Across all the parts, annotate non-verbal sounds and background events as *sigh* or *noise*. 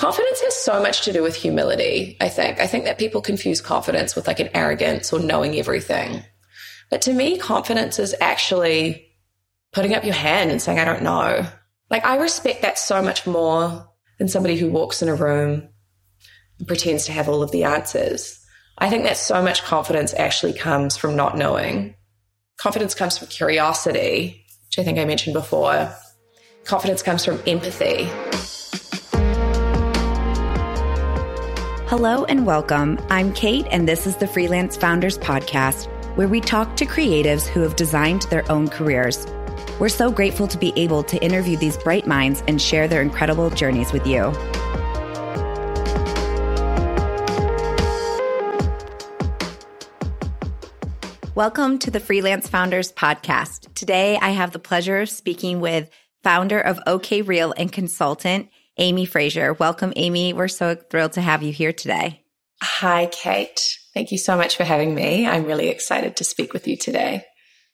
Confidence has so much to do with humility, I think. I think that people confuse confidence with like an arrogance or knowing everything. But to me, confidence is actually putting up your hand and saying, I don't know. Like, I respect that so much more than somebody who walks in a room and pretends to have all of the answers. I think that so much confidence actually comes from not knowing. Confidence comes from curiosity, which I think I mentioned before. Confidence comes from empathy. Hello and welcome. I'm Kate, and this is the Freelance Founders Podcast, where we talk to creatives who have designed their own careers. We're so grateful to be able to interview these bright minds and share their incredible journeys with you. Welcome to the Freelance Founders Podcast. Today, I have the pleasure of speaking with founder of OK Real and consultant Amy Fraser. Welcome, Amy. We're so thrilled to have you here today. Hi, Kate. Thank you so much for having me. I'm really excited to speak with you today.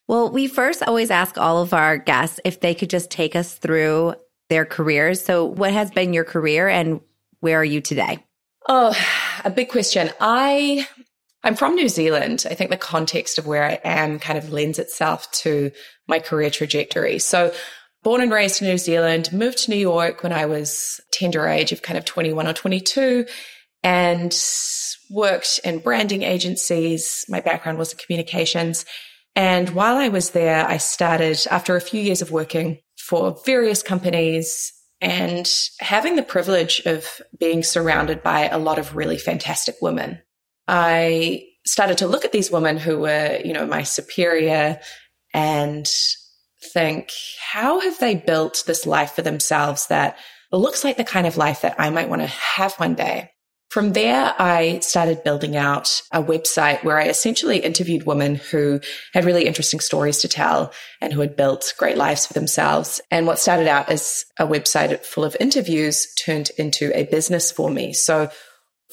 Well, we first always ask all of our guests if they could just take us through their careers. So, what has been your career and where are you today? Oh, a big question. I I'm from New Zealand. I think the context of where I am kind of lends itself to my career trajectory. So born and raised in New Zealand, moved to New York when I was tender age of kind of 21 or 22 and worked in branding agencies. My background was in communications. And while I was there, I started after a few years of working for various companies and having the privilege of being surrounded by a lot of really fantastic women. I started to look at these women who were, you know, my superior and think, how have they built this life for themselves that looks like the kind of life that I might want to have one day? From there, I started building out a website where I essentially interviewed women who had really interesting stories to tell and who had built great lives for themselves. And what started out as a website full of interviews turned into a business for me. So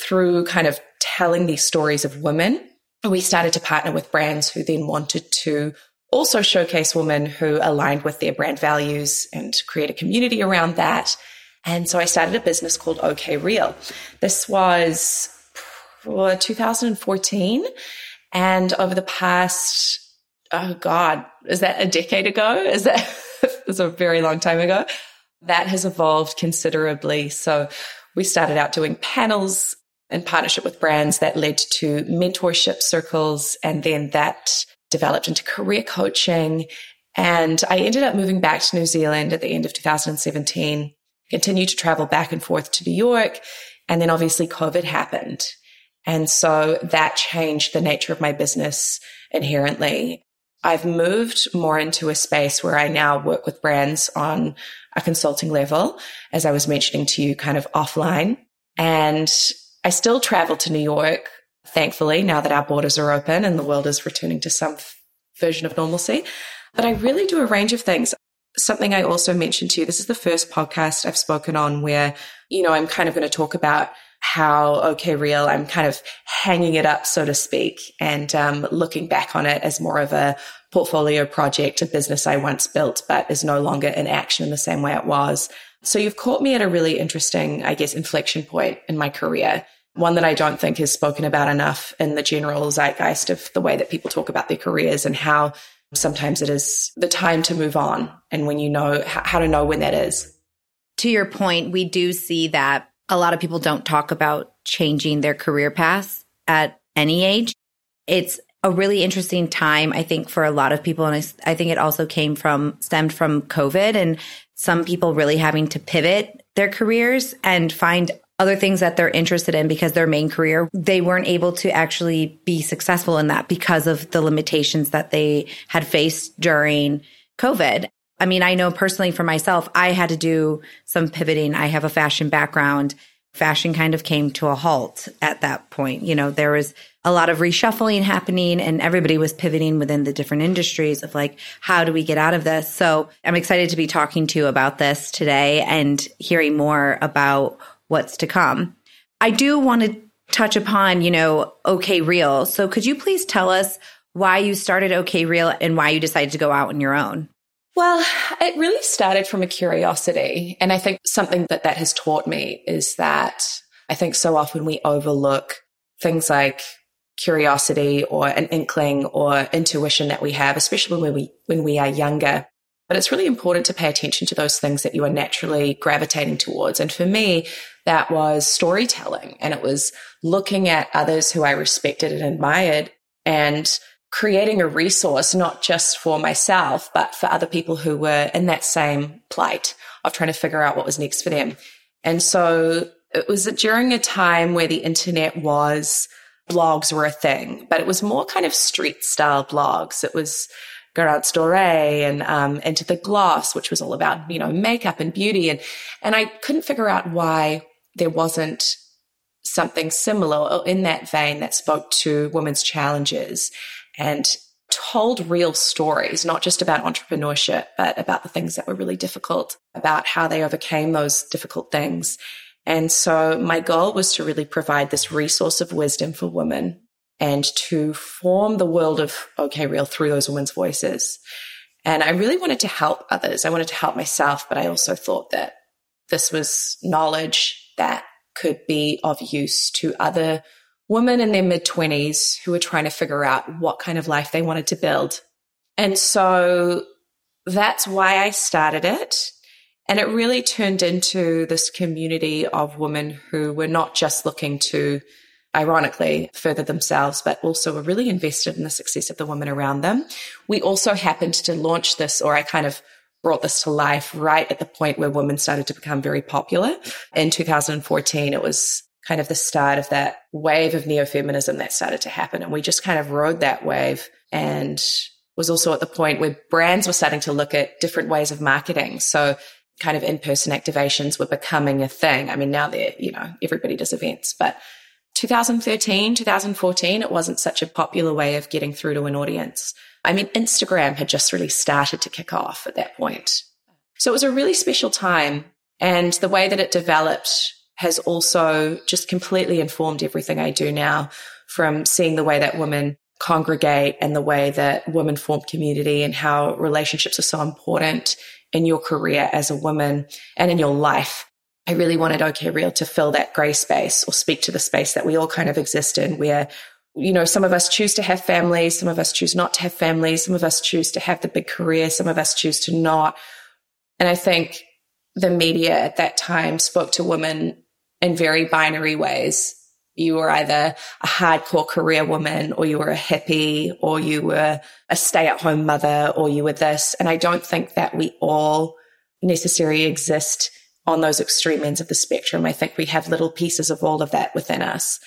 through kind of telling these stories of women, we started to partner with brands who then wanted to also showcase women who aligned with their brand values and create a community around that. And so I started a business called OK Real. This was 2014. And over the past, oh God, is that a decade ago? Is that, *laughs* is a very long time ago. That has evolved considerably. So we started out doing panels in partnership with brands that led to mentorship circles. And then that developed into career coaching. And I ended up moving back to New Zealand at the end of 2017, continued to travel back and forth to New York. And then obviously COVID happened. And so that changed the nature of my business inherently. I've moved more into a space where I now work with brands on a consulting level, as I was mentioning to you, kind of offline. And I still travel to New York thankfully, now that our borders are open and the world is returning to some version of normalcy. But I really do a range of things. Something I also mentioned to you, this is the first podcast I've spoken on where, you know, I'm kind of going to talk about how OK Real, I'm kind of hanging it up, so to speak, and um, looking back on it as more of a portfolio project, a business I once built, but is no longer in action in the same way it was. So you've caught me at a really interesting, I guess, inflection point in my career one that I don't think is spoken about enough in the general zeitgeist of the way that people talk about their careers and how sometimes it is the time to move on and when you know how to know when that is. To your point, we do see that a lot of people don't talk about changing their career paths at any age. It's a really interesting time, I think, for a lot of people. And I think it also came from, stemmed from COVID and some people really having to pivot their careers and find other things that they're interested in because their main career, they weren't able to actually be successful in that because of the limitations that they had faced during COVID. I mean, I know personally for myself, I had to do some pivoting. I have a fashion background. Fashion kind of came to a halt at that point. You know, there was a lot of reshuffling happening and everybody was pivoting within the different industries of like, how do we get out of this? So I'm excited to be talking to you about this today and hearing more about what's to come. I do want to touch upon, you know, OK Real. So could you please tell us why you started OK Real and why you decided to go out on your own? Well, it really started from a curiosity. And I think something that that has taught me is that I think so often we overlook things like curiosity or an inkling or intuition that we have, especially when we, when we are younger. But it's really important to pay attention to those things that you are naturally gravitating towards. And for me, that was storytelling and it was looking at others who I respected and admired and creating a resource, not just for myself, but for other people who were in that same plight of trying to figure out what was next for them. And so it was during a time where the internet was blogs were a thing, but it was more kind of street style blogs. It was Garance Doré and um, Into the Gloss, which was all about, you know, makeup and beauty. And, and I couldn't figure out why there wasn't something similar in that vein that spoke to women's challenges and told real stories, not just about entrepreneurship, but about the things that were really difficult, about how they overcame those difficult things. And so my goal was to really provide this resource of wisdom for women and to form the world of OK Real through those women's voices. And I really wanted to help others. I wanted to help myself, but I also thought that this was knowledge that could be of use to other women in their mid 20s who were trying to figure out what kind of life they wanted to build. And so that's why I started it. And it really turned into this community of women who were not just looking to, ironically, further themselves, but also were really invested in the success of the women around them. We also happened to launch this, or I kind of brought this to life right at the point where women started to become very popular. In 2014, it was kind of the start of that wave of neo feminism that started to happen. And we just kind of rode that wave and was also at the point where brands were starting to look at different ways of marketing. So kind of in-person activations were becoming a thing. I mean, now they're, you know, everybody does events, but 2013, 2014, it wasn't such a popular way of getting through to an audience. I mean, Instagram had just really started to kick off at that point. So it was a really special time. And the way that it developed has also just completely informed everything I do now from seeing the way that women congregate and the way that women form community and how relationships are so important in your career as a woman and in your life. I really wanted OK Real to fill that gray space or speak to the space that we all kind of exist in where, you know, some of us choose to have families. Some of us choose not to have families. Some of us choose to have the big career. Some of us choose to not. And I think the media at that time spoke to women in very binary ways. You were either a hardcore career woman or you were a hippie or you were a stay at home mother or you were this. And I don't think that we all necessarily exist on those extreme ends of the spectrum. I think we have little pieces of all of that within us.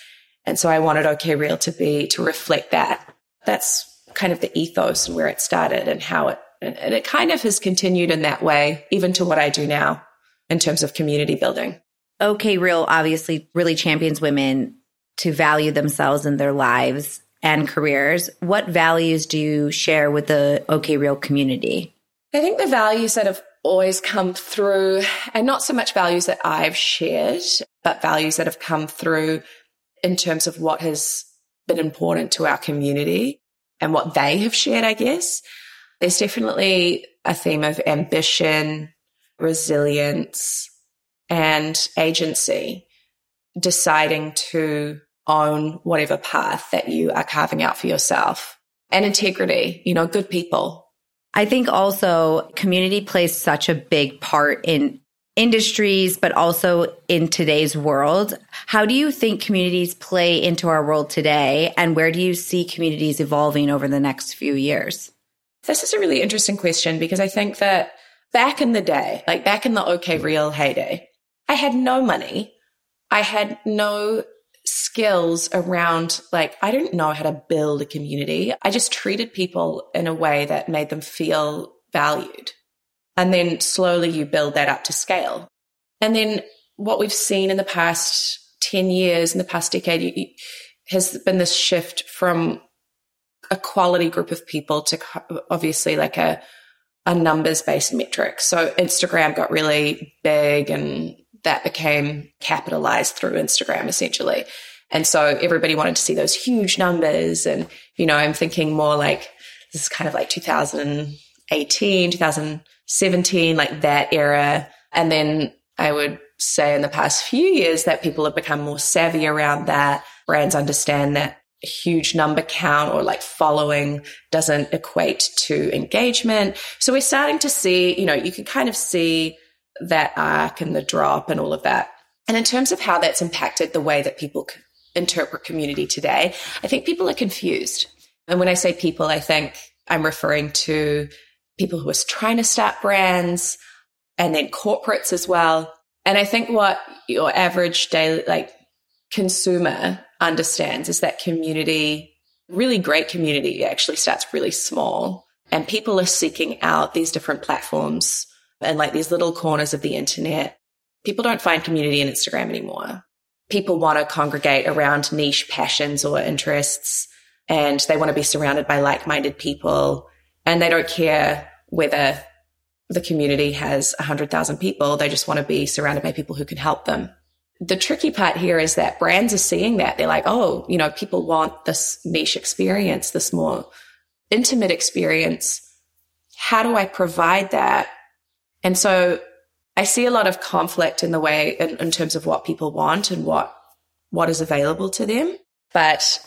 And so I wanted OK Real to be, to reflect that. That's kind of the ethos and where it started and how it, and it kind of has continued in that way, even to what I do now in terms of community building. OK Real obviously really champions women to value themselves in their lives and careers. What values do you share with the OK Real community? I think the values that have always come through, and not so much values that I've shared, but values that have come through in terms of what has been important to our community and what they have shared, I guess. There's definitely a theme of ambition, resilience, and agency deciding to own whatever path that you are carving out for yourself and integrity, you know, good people. I think also community plays such a big part in industries, but also in today's world. How do you think communities play into our world today? And where do you see communities evolving over the next few years? This is a really interesting question because I think that back in the day, like back in the OK Real heyday, I had no money. I had no skills around like I didn't know how to build a community. I just treated people in a way that made them feel valued. And then slowly you build that up to scale. And then what we've seen in the past 10 years, in the past decade, has been this shift from a quality group of people to obviously like a, a numbers based metric. So Instagram got really big and that became capitalized through Instagram essentially. And so everybody wanted to see those huge numbers. And, you know, I'm thinking more like this is kind of like 2018, 2017, like that era. And then I would say in the past few years that people have become more savvy around that. Brands understand that a huge number count or like following doesn't equate to engagement. So we're starting to see, you know, you can kind of see that arc and the drop and all of that. And in terms of how that's impacted the way that people interpret community today, I think people are confused. And when I say people, I think I'm referring to people who are trying to start brands and then corporates as well. And I think what your average daily, like consumer understands is that community, really great community actually starts really small and people are seeking out these different platforms and like these little corners of the internet. People don't find community in Instagram anymore. People want to congregate around niche passions or interests and they want to be surrounded by like-minded people and they don't care whether the community has 100,000 people. They just want to be surrounded by people who can help them. The tricky part here is that brands are seeing that. They're like, oh, you know, people want this niche experience, this more intimate experience. How do I provide that? And so I see a lot of conflict in the way, in, in terms of what people want and what, what is available to them. But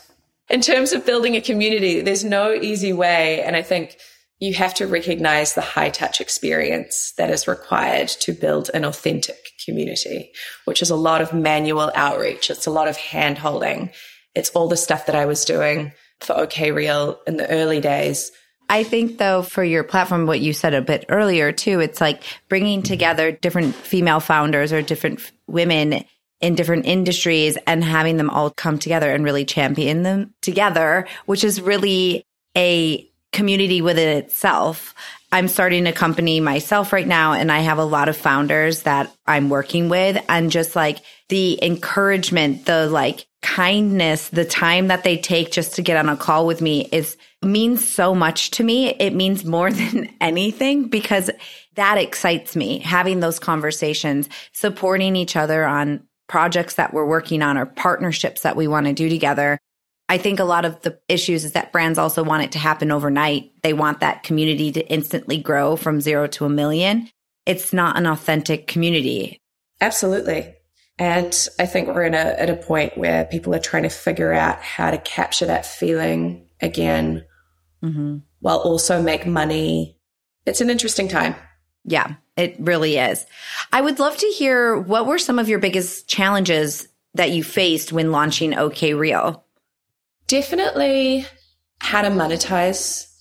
in terms of building a community, there's no easy way. And I think you have to recognize the high touch experience that is required to build an authentic community, which is a lot of manual outreach. It's a lot of hand holding. It's all the stuff that I was doing for OK Real in the early days. I think though for your platform, what you said a bit earlier too, it's like bringing mm-hmm. together different female founders or different women in different industries and having them all come together and really champion them together, which is really a community within itself. I'm starting a company myself right now and I have a lot of founders that I'm working with and just like the encouragement, the like kindness, the time that they take just to get on a call with me is means so much to me. It means more *laughs* than anything because that excites me having those conversations, supporting each other on projects that we're working on or partnerships that we want to do together. I think a lot of the issues is that brands also want it to happen overnight. They want that community to instantly grow from zero to a million. It's not an authentic community. Absolutely. And I think we're in a, at a point where people are trying to figure out how to capture that feeling again mm-hmm. while also make money. It's an interesting time. Yeah. It really is. I would love to hear what were some of your biggest challenges that you faced when launching OK Real? Definitely how to monetize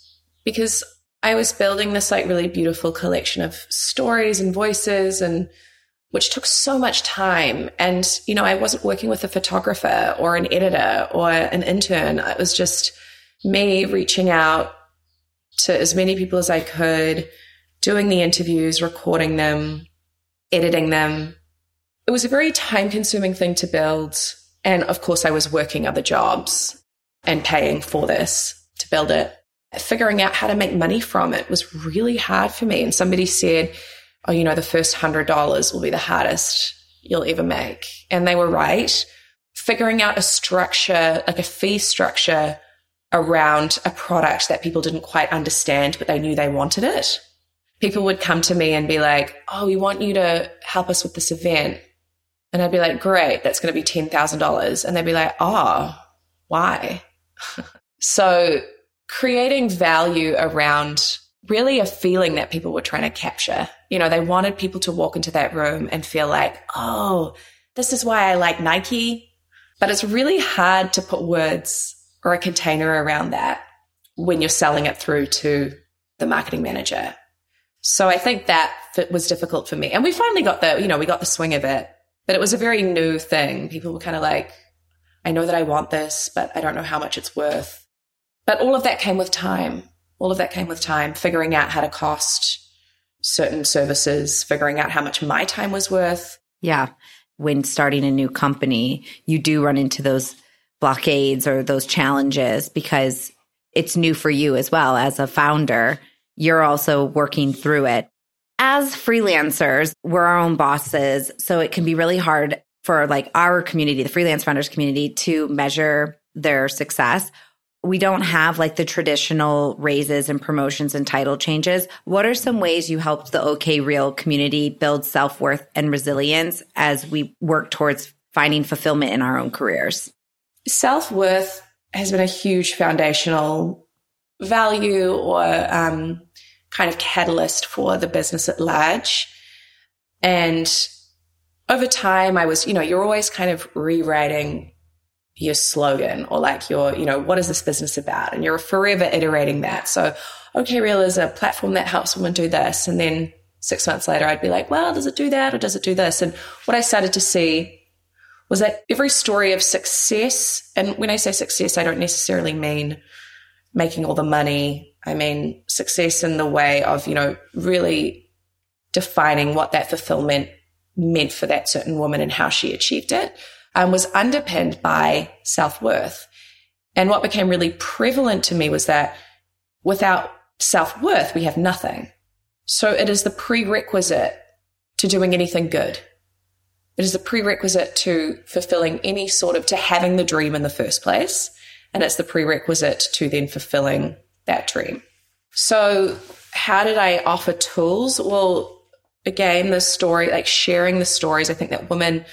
because I was building this like really beautiful collection of stories and voices and which took so much time. And, you know, I wasn't working with a photographer or an editor or an intern. It was just me reaching out to as many people as I could doing the interviews, recording them, editing them. It was a very time consuming thing to build. And of course, I was working other jobs and paying for this to build it. Figuring out how to make money from it was really hard for me. And somebody said, Oh, you know, the first hundred dollars will be the hardest you'll ever make. And they were right. Figuring out a structure, like a fee structure around a product that people didn't quite understand, but they knew they wanted it people would come to me and be like, Oh, we want you to help us with this event. And I'd be like, Great, that's going to be $10,000. And they'd be like, Oh, why? So creating value around really a feeling that people were trying to capture. You know, they wanted people to walk into that room and feel like, Oh, this is why I like Nike. But it's really hard to put words or a container around that when you're selling it through to the marketing manager so I think that was difficult for me. And we finally got the, you know, we got the swing of it, but it was a very new thing. People were kind of like, I know that I want this, but I don't know how much it's worth. But all of that came with time. All of that came with time, figuring out how to cost certain services, figuring out how much my time was worth. Yeah. When starting a new company, you do run into those blockades or those challenges because it's new for you as well as a founder you're also working through it. As freelancers, we're our own bosses. So it can be really hard for like our community, the freelance founders community to measure their success. we don't have like the traditional raises and promotions and title changes. What are some ways you helped the OK Real community build self worth and resilience as we work towards finding fulfillment in our own careers? Self worth has been a huge foundational value or um, kind of catalyst for the business at large. And over time, I was, you know, you're always kind of rewriting your slogan or like your, you know, what is this business about? And you're forever iterating that. So, OK Real is a platform that helps women do this. And then six months later, I'd be like, well, does it do that or does it do this? And what I started to see was that every story of success, and when I say success, I don't necessarily mean making all the money. I mean success in the way of, you know, really defining what that fulfillment meant for that certain woman and how she achieved it um, was underpinned by self worth. And what became really prevalent to me was that without self worth, we have nothing. So it is the prerequisite to doing anything good. It is the prerequisite to fulfilling any sort of, to having the dream in the first place. And it's the prerequisite to then fulfilling that dream. So how did I offer tools? Well, again, the story, like sharing the stories, I think that women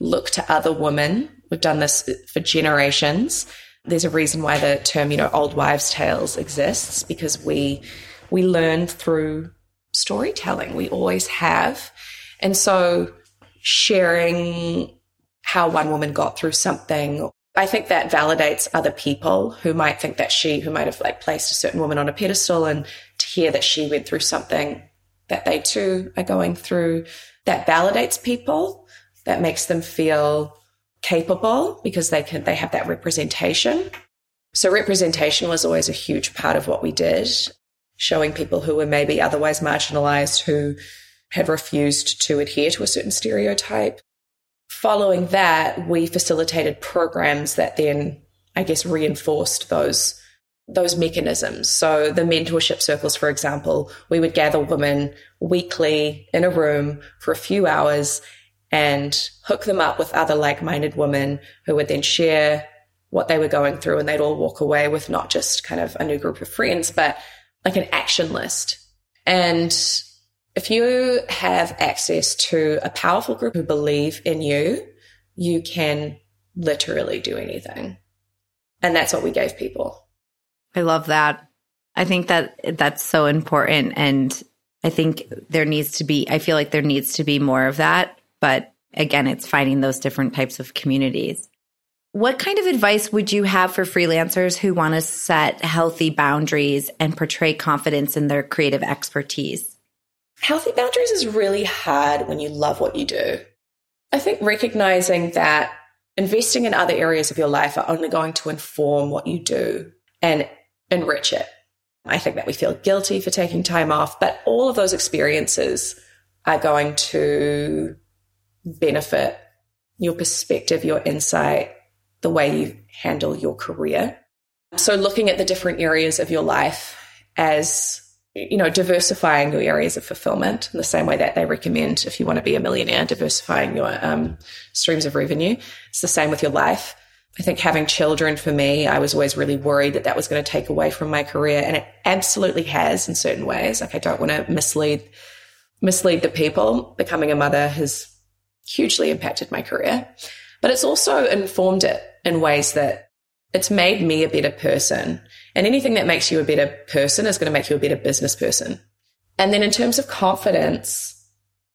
look to other women. We've done this for generations. There's a reason why the term, you know, old wives' tales exists because we we learn through storytelling. We always have. And so sharing how one woman got through something I think that validates other people who might think that she, who might have like placed a certain woman on a pedestal and to hear that she went through something that they too are going through, that validates people that makes them feel capable because they can, they have that representation. So representation was always a huge part of what we did, showing people who were maybe otherwise marginalized who had refused to adhere to a certain stereotype. Following that, we facilitated programs that then, I guess, reinforced those those mechanisms. So the mentorship circles, for example, we would gather women weekly in a room for a few hours and hook them up with other like-minded women who would then share what they were going through and they'd all walk away with not just kind of a new group of friends, but like an action list. And if you have access to a powerful group who believe in you, you can literally do anything. And that's what we gave people. I love that. I think that that's so important. And I think there needs to be, I feel like there needs to be more of that but again, it's finding those different types of communities. What kind of advice would you have for freelancers who want to set healthy boundaries and portray confidence in their creative expertise? Healthy boundaries is really hard when you love what you do. I think recognizing that investing in other areas of your life are only going to inform what you do and enrich it. I think that we feel guilty for taking time off, but all of those experiences are going to benefit your perspective, your insight, the way you handle your career. So looking at the different areas of your life as you know, diversifying your areas of fulfillment in the same way that they recommend if you want to be a millionaire, diversifying your um, streams of revenue. It's the same with your life. I think having children for me, I was always really worried that that was going to take away from my career, and it absolutely has in certain ways. Like I don't want to mislead mislead the people. Becoming a mother has hugely impacted my career, but it's also informed it in ways that it's made me a better person. And anything that makes you a better person is going to make you a better business person. And then in terms of confidence,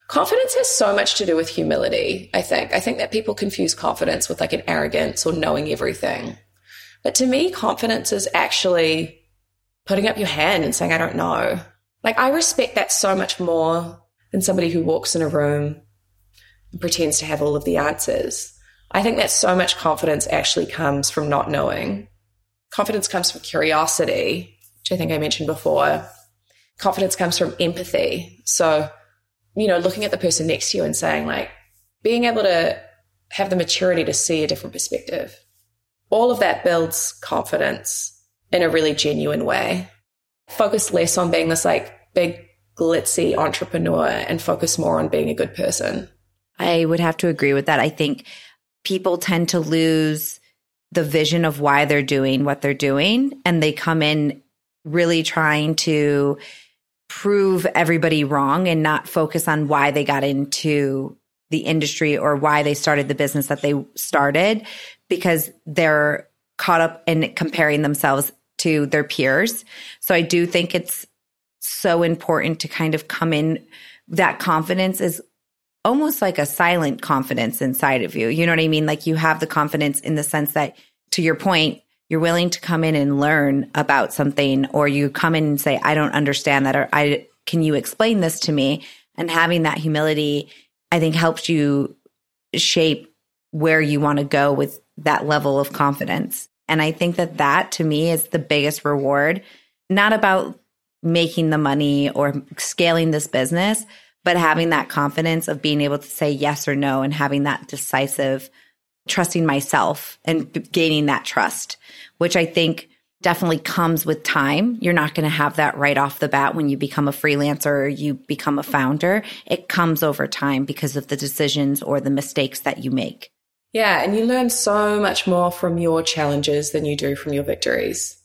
confidence has so much to do with humility, I think. I think that people confuse confidence with like an arrogance or knowing everything. But to me, confidence is actually putting up your hand and saying, I don't know. Like I respect that so much more than somebody who walks in a room and pretends to have all of the answers. I think that so much confidence actually comes from not knowing. Confidence comes from curiosity, which I think I mentioned before. Confidence comes from empathy. So, you know, looking at the person next to you and saying, like, being able to have the maturity to see a different perspective. All of that builds confidence in a really genuine way. Focus less on being this like big glitzy entrepreneur and focus more on being a good person. I would have to agree with that. I think people tend to lose the vision of why they're doing what they're doing. And they come in really trying to prove everybody wrong and not focus on why they got into the industry or why they started the business that they started because they're caught up in comparing themselves to their peers. So I do think it's so important to kind of come in that confidence is almost like a silent confidence inside of you. You know what I mean? Like you have the confidence in the sense that to your point, you're willing to come in and learn about something or you come in and say, I don't understand that or I can you explain this to me? And having that humility, I think helps you shape where you want to go with that level of confidence. And I think that that to me is the biggest reward, not about making the money or scaling this business, but having that confidence of being able to say yes or no and having that decisive trusting myself and gaining that trust, which I think definitely comes with time. You're not going to have that right off the bat when you become a freelancer or you become a founder. It comes over time because of the decisions or the mistakes that you make. Yeah. And you learn so much more from your challenges than you do from your victories.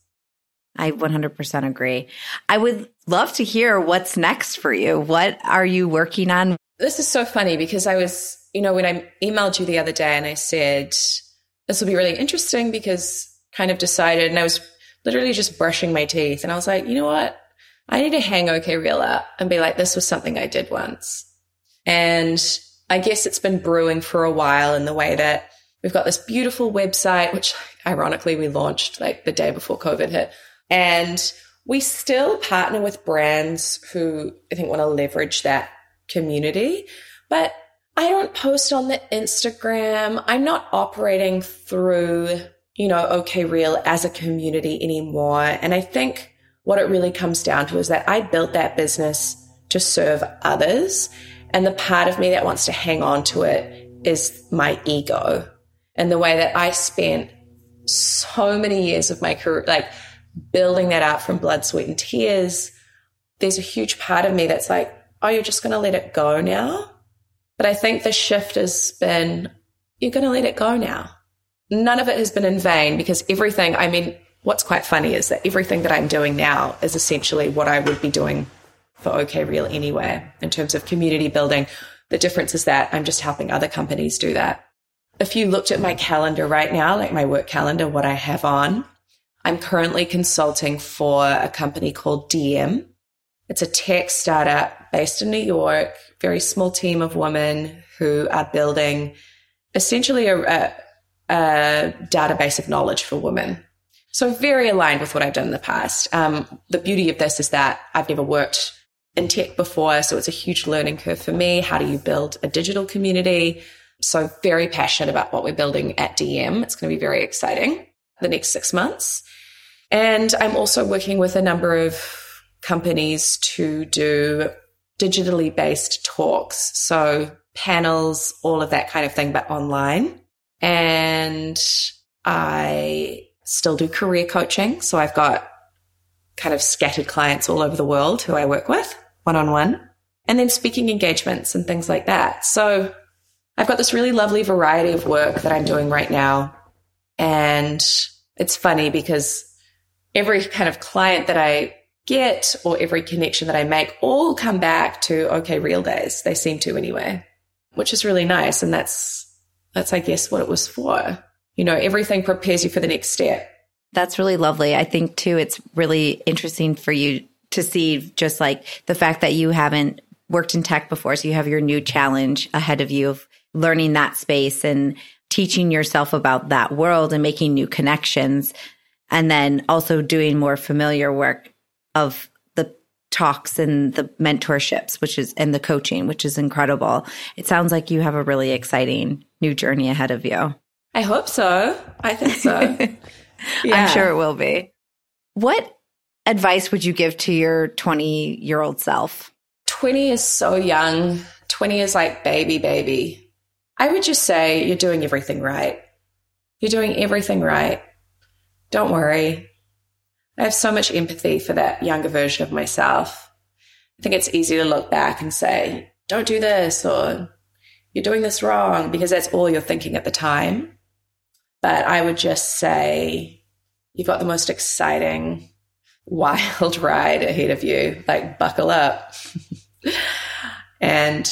I 100% agree. I would love to hear what's next for you. What are you working on? This is so funny because I was, you know, when I emailed you the other day and I said, this will be really interesting because kind of decided, and I was literally just brushing my teeth. And I was like, you know what? I need to hang OK Real up and be like, this was something I did once. And I guess it's been brewing for a while in the way that we've got this beautiful website, which ironically we launched like the day before COVID hit. And we still partner with brands who I think want to leverage that community, but I don't post on the Instagram. I'm not operating through, you know, OK Real as a community anymore. And I think what it really comes down to is that I built that business to serve others. And the part of me that wants to hang on to it is my ego and the way that I spent so many years of my career, like building that out from blood, sweat, and tears, there's a huge part of me that's like, oh, you're just going to let it go now. But I think the shift has been, you're going to let it go now. None of it has been in vain because everything, I mean, what's quite funny is that everything that I'm doing now is essentially what I would be doing for OK Real anyway, in terms of community building. The difference is that I'm just helping other companies do that. If you looked at my calendar right now, like my work calendar, what I have on, I'm currently consulting for a company called DM. It's a tech startup based in New York, very small team of women who are building essentially a, a, a database of knowledge for women. So very aligned with what I've done in the past. Um, the beauty of this is that I've never worked in tech before, so it's a huge learning curve for me. How do you build a digital community? So very passionate about what we're building at DM. It's going to be very exciting the next six months. And I'm also working with a number of companies to do digitally based talks. So panels, all of that kind of thing, but online. And I still do career coaching. So I've got kind of scattered clients all over the world who I work with one on one and then speaking engagements and things like that. So I've got this really lovely variety of work that I'm doing right now. And it's funny because every kind of client that I get or every connection that I make all come back to, OK, real days. They seem to anyway, which is really nice. And that's, that's, I guess, what it was for. You know, everything prepares you for the next step. That's really lovely. I think too, it's really interesting for you to see just like the fact that you haven't worked in tech before. So you have your new challenge ahead of you of learning that space and teaching yourself about that world and making new connections and then also doing more familiar work of the talks and the mentorships which is and the coaching which is incredible. It sounds like you have a really exciting new journey ahead of you. I hope so. I think so. *laughs* Yeah. i'm sure it will be. What advice would you give to your 20 year old self? 20 is so young. 20 is like baby baby. I would just say you're doing everything right. You're doing everything right. Don't worry. I have so much empathy for that younger version of myself. I think it's easy to look back and say, don't do this or you're doing this wrong because that's all you're thinking at the time. But I would just say you've got the most exciting, *laughs* wild ride ahead of you. Like, buckle up *laughs* and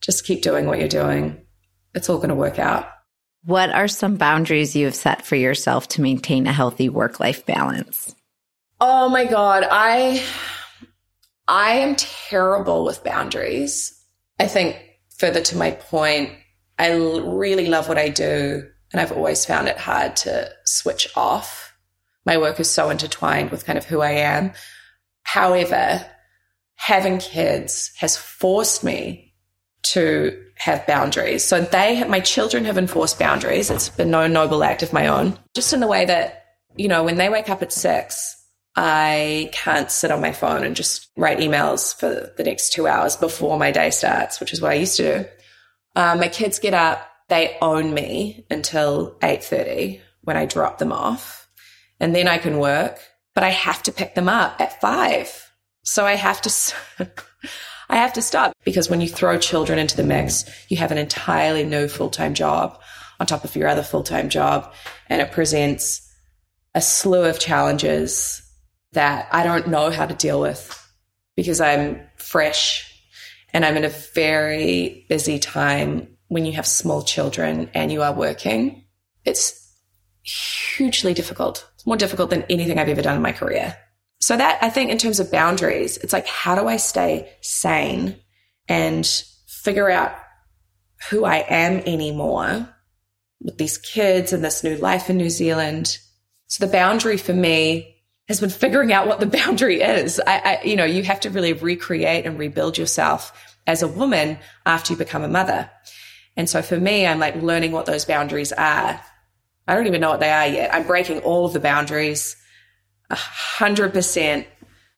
just keep doing what you're doing. It's all going to work out. What are some boundaries you have set for yourself to maintain a healthy work life balance? Oh my God. I, I am terrible with boundaries. I think further to my point, I really love what I do and I've always found it hard to switch off. My work is so intertwined with kind of who I am. However, having kids has forced me to have boundaries. So they, my children have enforced boundaries. It's been no noble act of my own, just in the way that, you know, when they wake up at six, I can't sit on my phone and just write emails for the next two hours before my day starts, which is what I used to do. Um, my kids get up they own me until 8.30 when I drop them off. And then I can work, but I have to pick them up at five. So I have to, *laughs* I have to stop because when you throw children into the mix, you have an entirely new full-time job on top of your other full-time job. And it presents a slew of challenges that I don't know how to deal with because I'm fresh and I'm in a very busy time when you have small children and you are working, it's hugely difficult. It's more difficult than anything I've ever done in my career. So that I think in terms of boundaries, it's like, how do I stay sane and figure out who I am anymore with these kids and this new life in New Zealand? So the boundary for me has been figuring out what the *laughs* boundary is. I, I you know, you have to really recreate and rebuild yourself as a woman after you become a mother. And so for me, I'm like learning what those boundaries are. I don't even know what they are yet. I'm breaking all of the boundaries a hundred percent.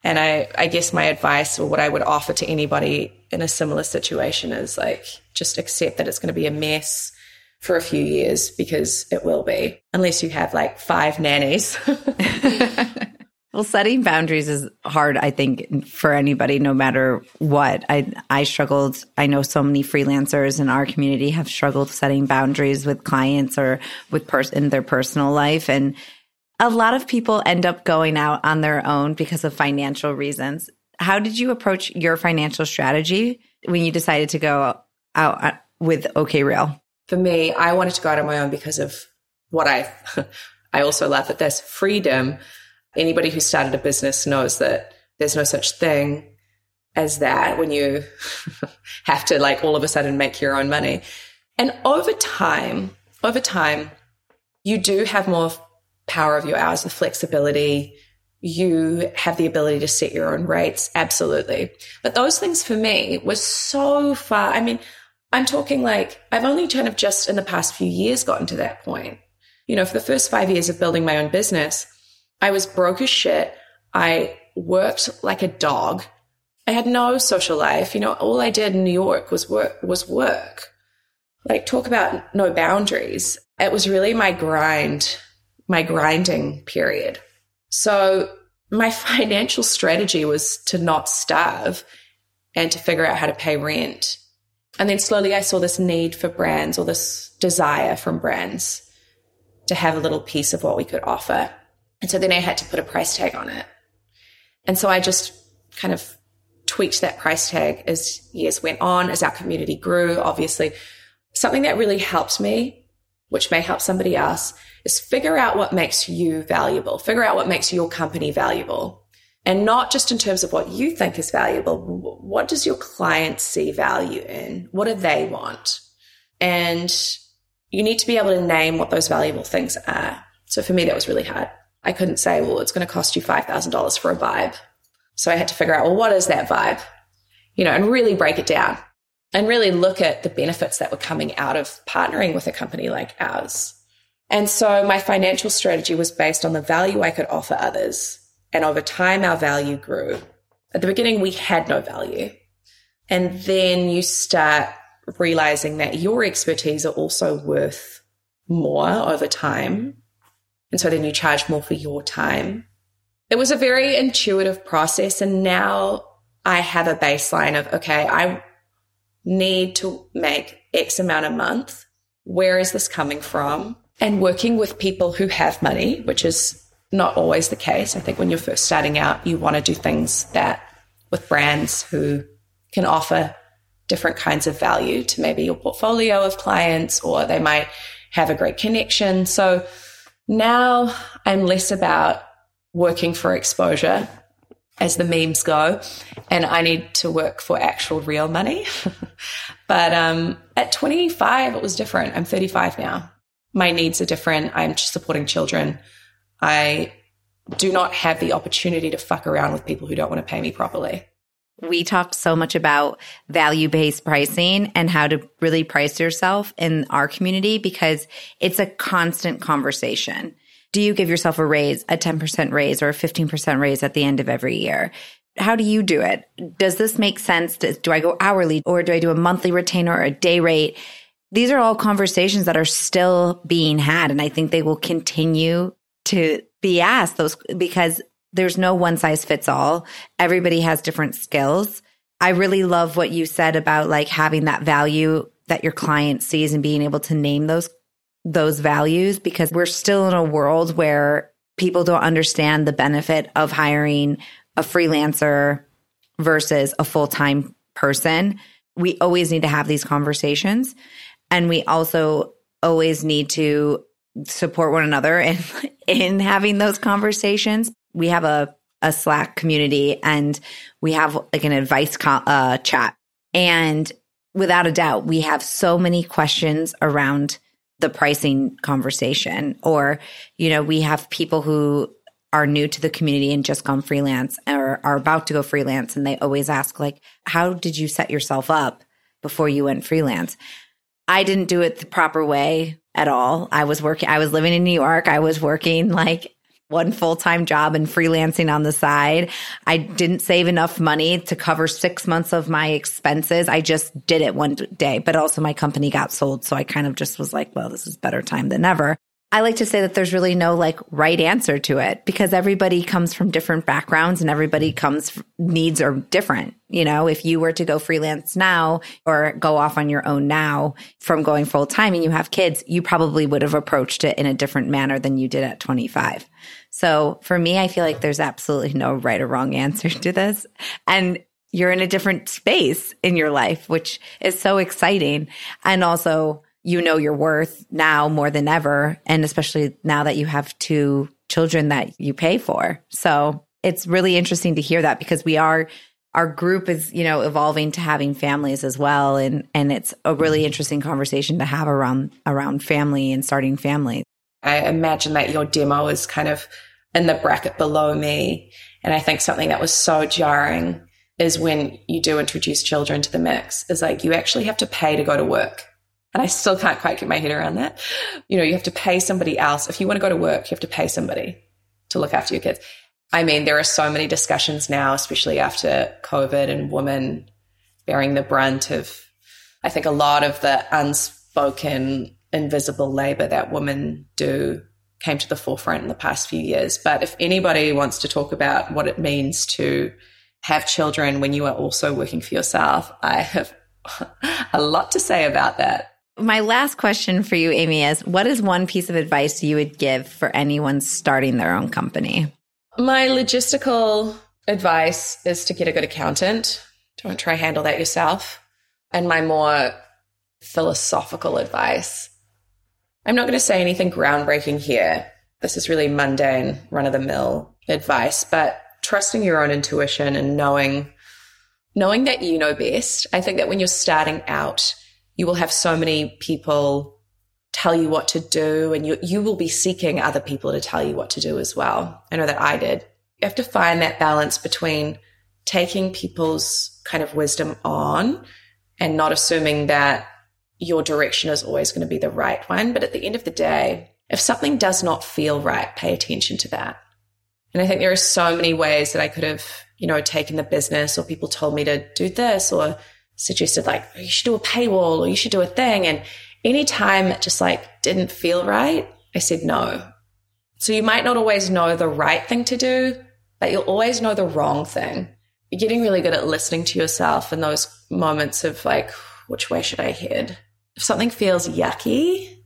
And I, I guess my advice or what I would offer to anybody in a similar situation is like, just accept that it's going to be a mess for a few years because it will be, unless you have like five nannies. *laughs* *laughs* Well, setting boundaries is hard, I think, for anybody, no matter what. I I struggled. I know so many freelancers in our community have struggled setting boundaries with clients or with person in their personal life, and a lot of people end up going out on their own because of financial reasons. How did you approach your financial strategy when you decided to go out uh, with OK Real? For me, I wanted to go out on my own because of what I. *laughs* I also laugh at this freedom Anybody who started a business knows that there's no such thing as that when you *laughs* have to like all of a sudden make your own money. And over time, over time, you do have more power of your hours, the flexibility. You have the ability to set your own rates. Absolutely. But those things for me were so far. I mean, I'm talking like I've only kind of just in the past few years gotten to that point. You know, for the first five years of building my own business, I was broke as shit. I worked like a dog. I had no social life. You know, all I did in New York was work, was work. Like talk about no boundaries. It was really my grind, my grinding period. So my *laughs* financial strategy was to not starve and to figure out how to pay rent. And then slowly I saw this need for brands or this desire from brands to have a little piece of what we could offer. And so then I had to put a price tag on it. And so I just kind of tweaked that price tag as years went on, as our community grew. Obviously, something that really helped me, which may help somebody else, is figure out what makes you valuable, figure out what makes your company valuable. And not just in terms of what you think is valuable. What does your client see value in? What do they want? And you need to be able to name what those valuable things are. So for me, that was really hard. I couldn't say, well, it's going to cost you $5,000 for a vibe. So I had to figure out, well, what is that vibe? You know, and really break it down and really look at the benefits that were coming out of partnering with a company like ours. And so my financial strategy was based on the value I could offer others. And over time, our value grew. At the beginning, we had no value. And then you start realizing that your expertise are also worth more over time and so then you charge more for your time. It was a very intuitive process. And now I have a baseline of, okay, I need to make X amount a month. Where is this coming from? and working with people who have money, which is not always the case. I think when you're first starting out, you want to do things that with brands who can offer different kinds of value to maybe your portfolio of clients, or they might have a great connection. So now I'm less about working for exposure as the memes go, and I need to work for actual real money. *laughs* but um, at 25, it was different. I'm 35 now. My needs are different. I'm supporting children. I do not have the opportunity to fuck around with people who don't want to pay me properly. We talked so much about value based pricing and how to really price yourself in our community because it's a constant conversation. Do you give yourself a raise, a 10% raise or a 15% raise at the end of every year? How do you do it? Does this make sense? Do I go hourly or do I do a monthly retainer or a day rate? These are all conversations that are still being had. And I think they will continue to be asked those because there's no one size fits all. Everybody has different skills. I really love what you said about like having that value that your client sees and being able to name those those values because we're still in a world where people don't understand the benefit of hiring a freelancer versus a full-time person. We always need to have these conversations and we also always need to support one another in *laughs* in having those conversations we have a, a Slack community and we have like an advice co- uh, chat. And without a doubt, we have so many questions around the pricing conversation. Or, you know, we have people who are new to the community and just gone freelance or are about to go freelance. And they always ask, like, how did you set yourself up before you went freelance? I didn't do it the proper way at all. I was working, I was living in New York. I was working like one full time job and freelancing on the side. I didn't save enough money to cover six months of my expenses. I just did it one day, but also my company got sold. So I kind of just was like, well, this is better time than ever. I like to say that there's really no like right answer to it because everybody comes from different backgrounds and everybody mm-hmm. comes needs are different. You know, if you were to go freelance now or go off on your own now from going full time and you have kids, you probably would have approached it in a different manner than you did at 25. So for me, I feel like there's absolutely no right or wrong answer to this. And you're in a different space in your life, which is so exciting. And also, you know your worth now more than ever. And especially now that you have two children that you pay for. So it's really interesting to hear that because we are our group is you know evolving to having families as well and and it's a really mm-hmm. interesting conversation to have around around family and starting families I imagine that your demo is kind of in the bracket below me. And I think something that was so jarring is when you do introduce children to the mix, is like you actually have to pay to go to work. And I still can't quite get my head around that. You know, you have to pay somebody else. If you want to go to work, you have to pay somebody to look after your kids. I mean, there are so many discussions now, especially after COVID and women bearing the brunt of, I think, a lot of the unspoken invisible labor that women do came to the forefront in the past few years. But if anybody wants to talk about what it means to have children when you are also working for yourself, I have *laughs* a lot to say about that. My last question for you, Amy, is what is one piece of advice you would give for anyone starting their own company? My logistical advice is to get a good accountant. Don't try handle that yourself. And my more philosophical advice I'm not going to say anything groundbreaking here. This is really mundane, run of the mill advice, but trusting your own intuition and knowing knowing that you know best. I think that when you're starting out, you will have so many people tell you what to do and you you will be seeking other people to tell you what to do as well. I know that I did. You have to find that balance between taking people's kind of wisdom on and not assuming that your direction is always going to be the right one. But at the end of the day, if something does not feel right, pay attention to that. And I think there are so many ways that I could have, you know, taken the business or people told me to do this or suggested like, oh, you should do a paywall or you should do a thing. And anytime it just like didn't feel right, I said no. So you might not always know the right thing to do, but you'll always know the wrong thing. You're getting really good at listening to yourself in those moments of like, which way should I head? if something feels yucky,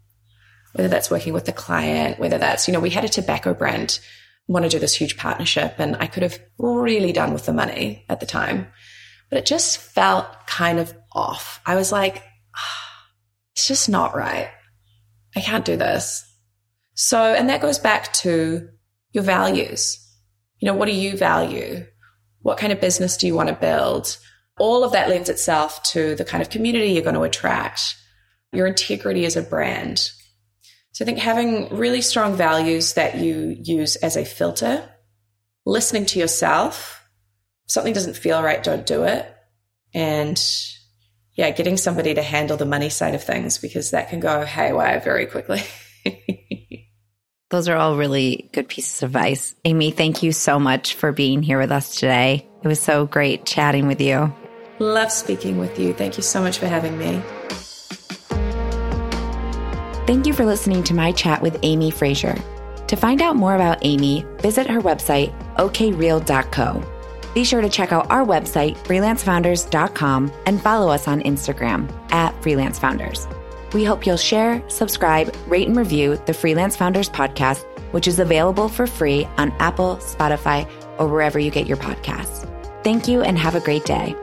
whether that's working with the client, whether that's, you know, we had a tobacco brand want to do this huge partnership and I could have really done with the money at the time, but it just felt kind of off. I was like, *sighs* it's just not right. I can't do this. So, and that goes back to your values. You know, what do you value? What kind of business do you want to build? All of that lends itself to the kind of community you're going to attract, your integrity as a brand. So I think having really strong values that you use as a filter, listening to yourself, something doesn't feel right, don't do it. And yeah, getting somebody to handle the money side of things because that can go haywire very quickly. *laughs* Those are all really good pieces of advice. Amy, thank you so much for being here with us today. It was so great chatting with you. Love speaking with you. Thank you so much for having me. Thank you for listening to my chat with Amy Fraser. To find out more about Amy, visit her website, okreal.co. Be sure to check out our website, freelancefounders.com, and follow us on Instagram at freelancefounders. We hope you'll share, subscribe, rate, and review the Freelance Founders podcast, which is available for free on Apple, Spotify, or wherever you get your podcasts. Thank you and have a great day.